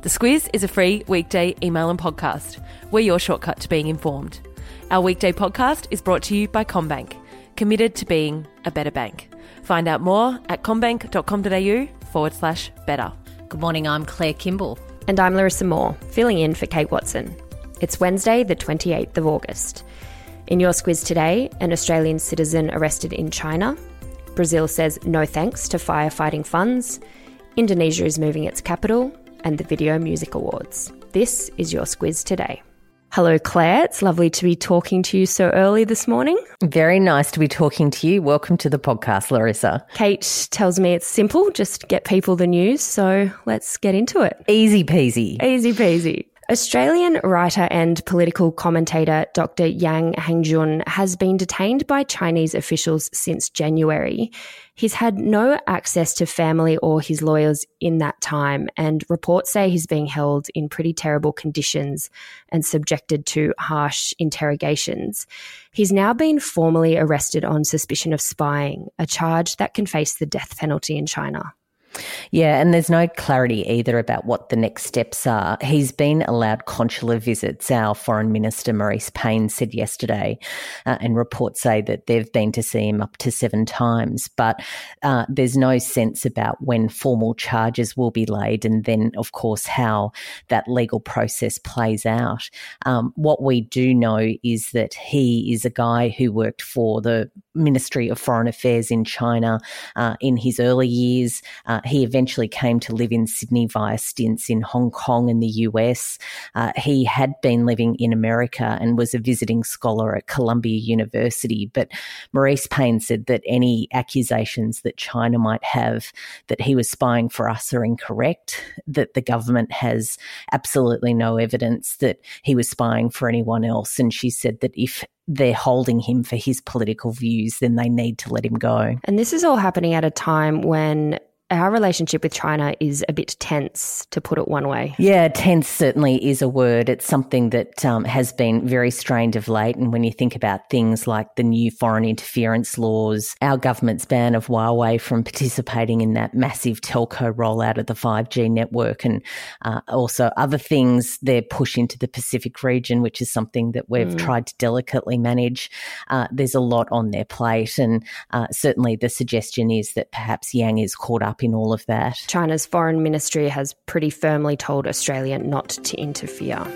The Squiz is a free weekday email and podcast. We're your shortcut to being informed. Our weekday podcast is brought to you by CommBank, committed to being a better bank. Find out more at commbank.com.au forward slash better. Good morning, I'm Claire Kimball. And I'm Larissa Moore, filling in for Kate Wilson. It's Wednesday, the 28th of August. In your squiz today, an Australian citizen arrested in China. Brazil says no thanks to firefighting funds. Indonesia is moving its capital and the Video Music Awards. This is your squiz today. Hello, Claire. It's lovely to be talking to you so early this morning. Very nice to be talking to you. Welcome to the podcast, Larissa. Kate tells me it's simple, just get people the news. So let's get into it. Easy peasy. Easy peasy. Australian writer and political commentator Dr. Yang Hengjun has been detained by Chinese officials since January. He's had no access to family or his lawyers in that time, and reports say he's being held in pretty terrible conditions and subjected to harsh interrogations. He's now been formally arrested on suspicion of spying, a charge that can face the death penalty in China. Yeah, and there's no clarity either about what the next steps are. He's been allowed consular visits, our Foreign Minister Marise Payne said yesterday, uh, and reports say that they've been to see him up to seven times. But uh, there's no sense about when formal charges will be laid, and then, of course, how that legal process plays out. Um, what we do know is that he is a guy who worked for the Ministry of Foreign Affairs in China uh, in his early years. Uh, he eventually came to live in Sydney via stints in Hong Kong and the US. Uh, he had been living in America and was a visiting scholar at Columbia University. But Marise Payne said that any accusations that China might have that he was spying for us are incorrect, that the government has absolutely no evidence that he was spying for anyone else. And she said that if they're holding him for his political views, then they need to let him go. And this is all happening at a time when our relationship with China is a bit tense, to put it one way. Yeah, tense certainly is a word. It's something that um, has been very strained of late. And when you think about things like the new foreign interference laws, our government's ban of Huawei from participating in that massive telco rollout of the 5G network, and uh, also other things, their push into the Pacific region, which is something that we've mm. tried to delicately manage. Uh, there's a lot on their plate. And uh, certainly the suggestion is that perhaps Yang is caught up up in all of that. China's foreign ministry has pretty firmly told Australia not to interfere.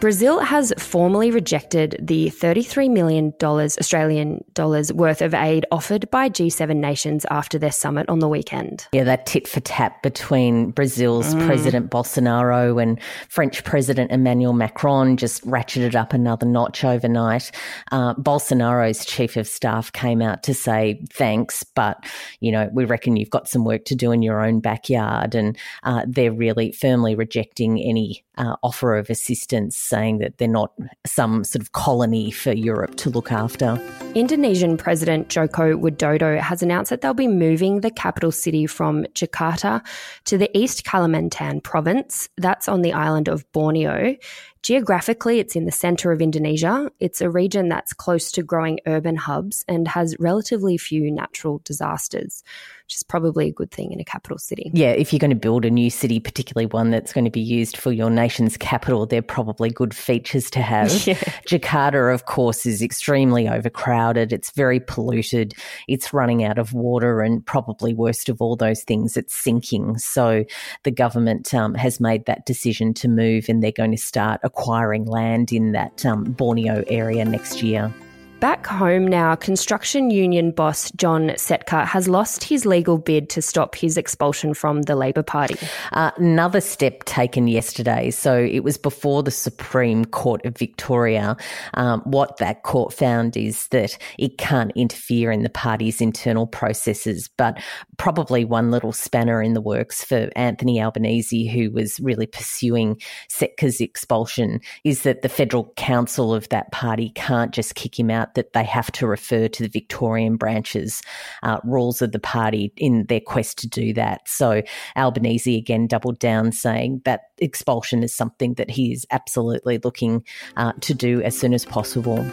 Brazil has formally rejected the $33 million Australian dollars worth of aid offered by G7 nations after their summit on the weekend. Yeah, that tit for tat between Brazil's mm. President Bolsonaro and French President Emmanuel Macron just ratcheted up another notch overnight. Uh, Bolsonaro's chief of staff came out to say thanks, but, you know, we reckon you've got some work to do in your own backyard. And uh, they're really firmly rejecting any uh, offer of assistance, saying that they're not some sort of colony for Europe to look after. Indonesian President Joko Widodo has announced that they'll be moving the capital city from Jakarta to the East Kalimantan province. That's on the island of Borneo. Geographically, it's in the center of Indonesia. It's a region that's close to growing urban hubs and has relatively few natural disasters, which is probably a good thing in a capital city. Yeah, if you're going to build a new city, particularly one that's going to be used for your nation's capital, they're probably good features to have. Yeah. Jakarta, of course, is extremely overcrowded. It's very polluted. It's running out of water, and probably worst of all those things, it's sinking. So the government um, has made that decision to move, and they're going to start acquiring land in that um, Borneo area next year. Back home now, construction union boss John Setka has lost his legal bid to stop his expulsion from the Labor Party. Uh, another step taken yesterday. So it was before the Supreme Court of Victoria. Um, what that court found is that it can't interfere in the party's internal processes, but probably one little spanner in the works for Anthony Albanese, who was really pursuing Setka's expulsion, is that the federal council of that party can't just kick him out out that they have to refer to the Victorian branches uh, rules of the party in their quest to do that. So Albanese again doubled down, saying that expulsion is something that he is absolutely looking uh, to do as soon as possible.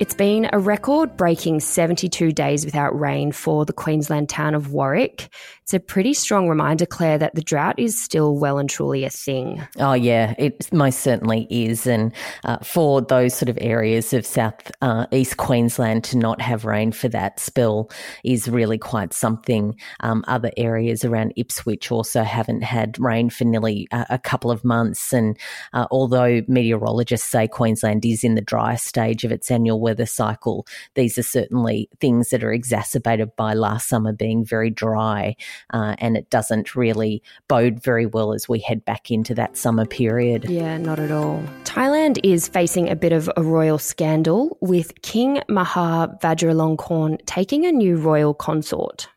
It's been a record breaking 72 days without rain for the Queensland town of Warwick. It's a pretty strong reminder, Claire, that the drought is still well and truly a thing. Oh, yeah, it most certainly is. And uh, for those sort of areas of South uh, East Queensland to not have rain for that spill is really quite something. Um, other areas around Ipswich also haven't had rain for nearly a, a couple of months. And uh, although meteorologists say Queensland is in the dry stage of its annual weather cycle, these are certainly things that are exacerbated by last summer being very dry uh, and it doesn't really bode very well as we head back into that summer period. Yeah, not at all. Thailand is facing a bit of a royal scandal with King Maha Vajiralongkorn taking a new royal consort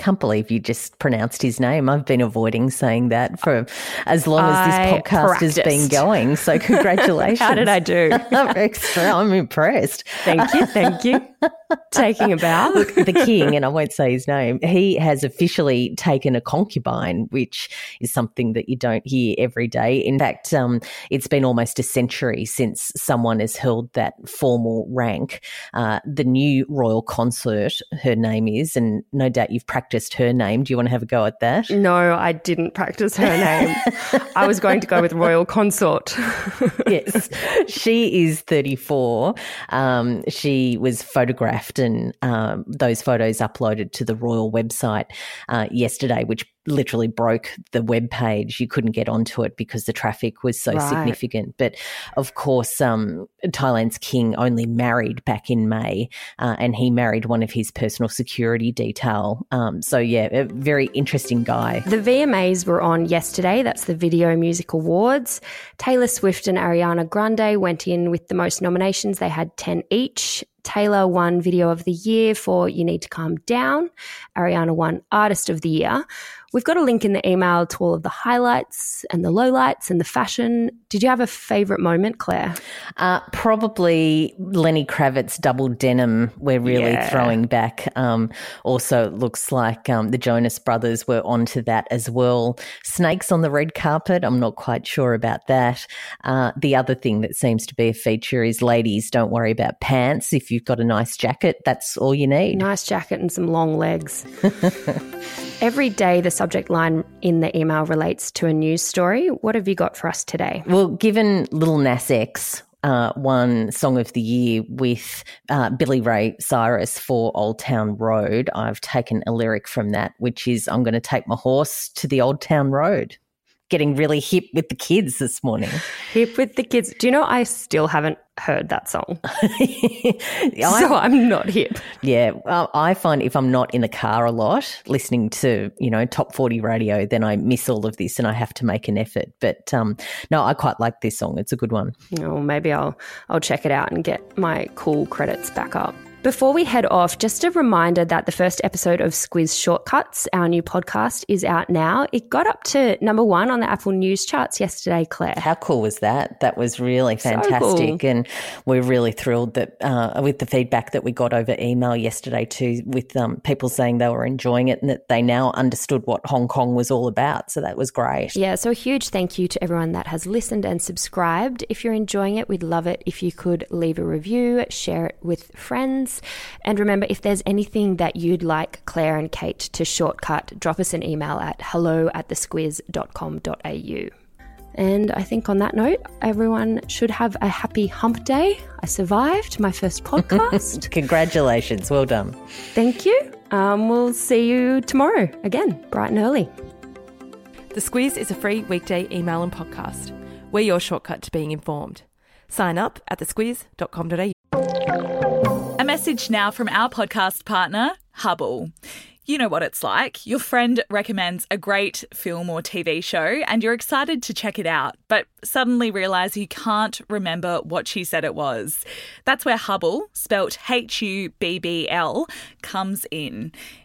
can't believe you just pronounced his name. I've been avoiding saying that for as long as this I podcast practiced. has been going. So congratulations. How did I do? I'm, extra, I'm impressed. Thank you, thank you. Taking a bow. Look, the king, and I won't say his name, he has officially taken a concubine, which is something that you don't hear every day. In fact, um, it's been almost a century since someone has held that formal rank. Uh, the new royal consort, her name is, and no doubt you've practiced her name. Do you want to have a go at that? No, I didn't practice her name. I was going to go with royal consort. yes, she is 34. Um, she was photographed and um, those photos uploaded to the royal website uh, yesterday, which literally broke the web page. You couldn't get onto it because the traffic was so Right. significant. But of course, um, Thailand's king only married back in May, uh, and he married one of his personal security detail. Um, so yeah, a very interesting guy. The VMAs were on yesterday. That's the Video Music Awards. Taylor Swift and Ariana Grande went in with the most nominations. They had 10 each. Taylor won Video of the Year for You Need to Calm Down. Ariana won Artist of the Year. We've got a link in the email to all of the highlights and the lowlights and the fashion. Did you have a favourite moment, Claire? Uh, probably Lenny Kravitz double denim. We're really Yeah. throwing back. Um, also, it looks like um, the Jonas Brothers were onto that as well. Snakes on the red carpet. I'm not quite sure about that. Uh, the other thing that seems to be a feature is ladies don't worry about pants. If you've got a nice jacket, that's all you need. Nice jacket and some long legs. Every day, the subject line in the email relates to a news story. What have you got for us today? Well, given Little Nas X uh, won Song of the Year with uh, Billy Ray Cyrus for Old Town Road, I've taken a lyric from that, which is I'm going to take my horse to the Old Town Road. Getting really hip with the kids this morning. Hip with the kids. Do you know I still haven't heard that song? So I'm not hip. yeah, well, I find if I'm not in the car a lot listening to, you know, top 40 radio, then I miss all of this and I have to make an effort. But um, no, I quite like this song. It's a good one. Oh, maybe I'll I'll check it out and get my cool credits back up. Before we head off, just a reminder that the first episode of Squiz Shortcuts, our new podcast, is out now. It got up to number one on the Apple News charts yesterday, Claire. How cool was that? That was really So fantastic, cool. and we're really thrilled that uh, with the feedback that we got over email yesterday too, with um, people saying they were enjoying it and that they now understood what Hong Kong was all about. So that was great. Yeah, so a huge thank you to everyone that has listened and subscribed. If you're enjoying it, we'd love it if you could leave a review, share it with friends. And remember, if there's anything that you'd like Claire and Kate to shortcut, drop us an email at hello at thesquiz.com.au. And I think on that note, everyone should have a happy hump day. I survived my first podcast. Congratulations, well done. Thank you. Um, we'll see you tomorrow again, bright and early. The Squiz is a free weekday email and podcast. We're your shortcut to being informed. Sign up at thesquiz.com.au. Message now from our podcast partner, Hubbl. You know what it's like. Your friend recommends a great film or TV show and you're excited to check it out, but suddenly realize you can't remember what she said it was. That's where Hubbl, spelt H U B B L, comes in.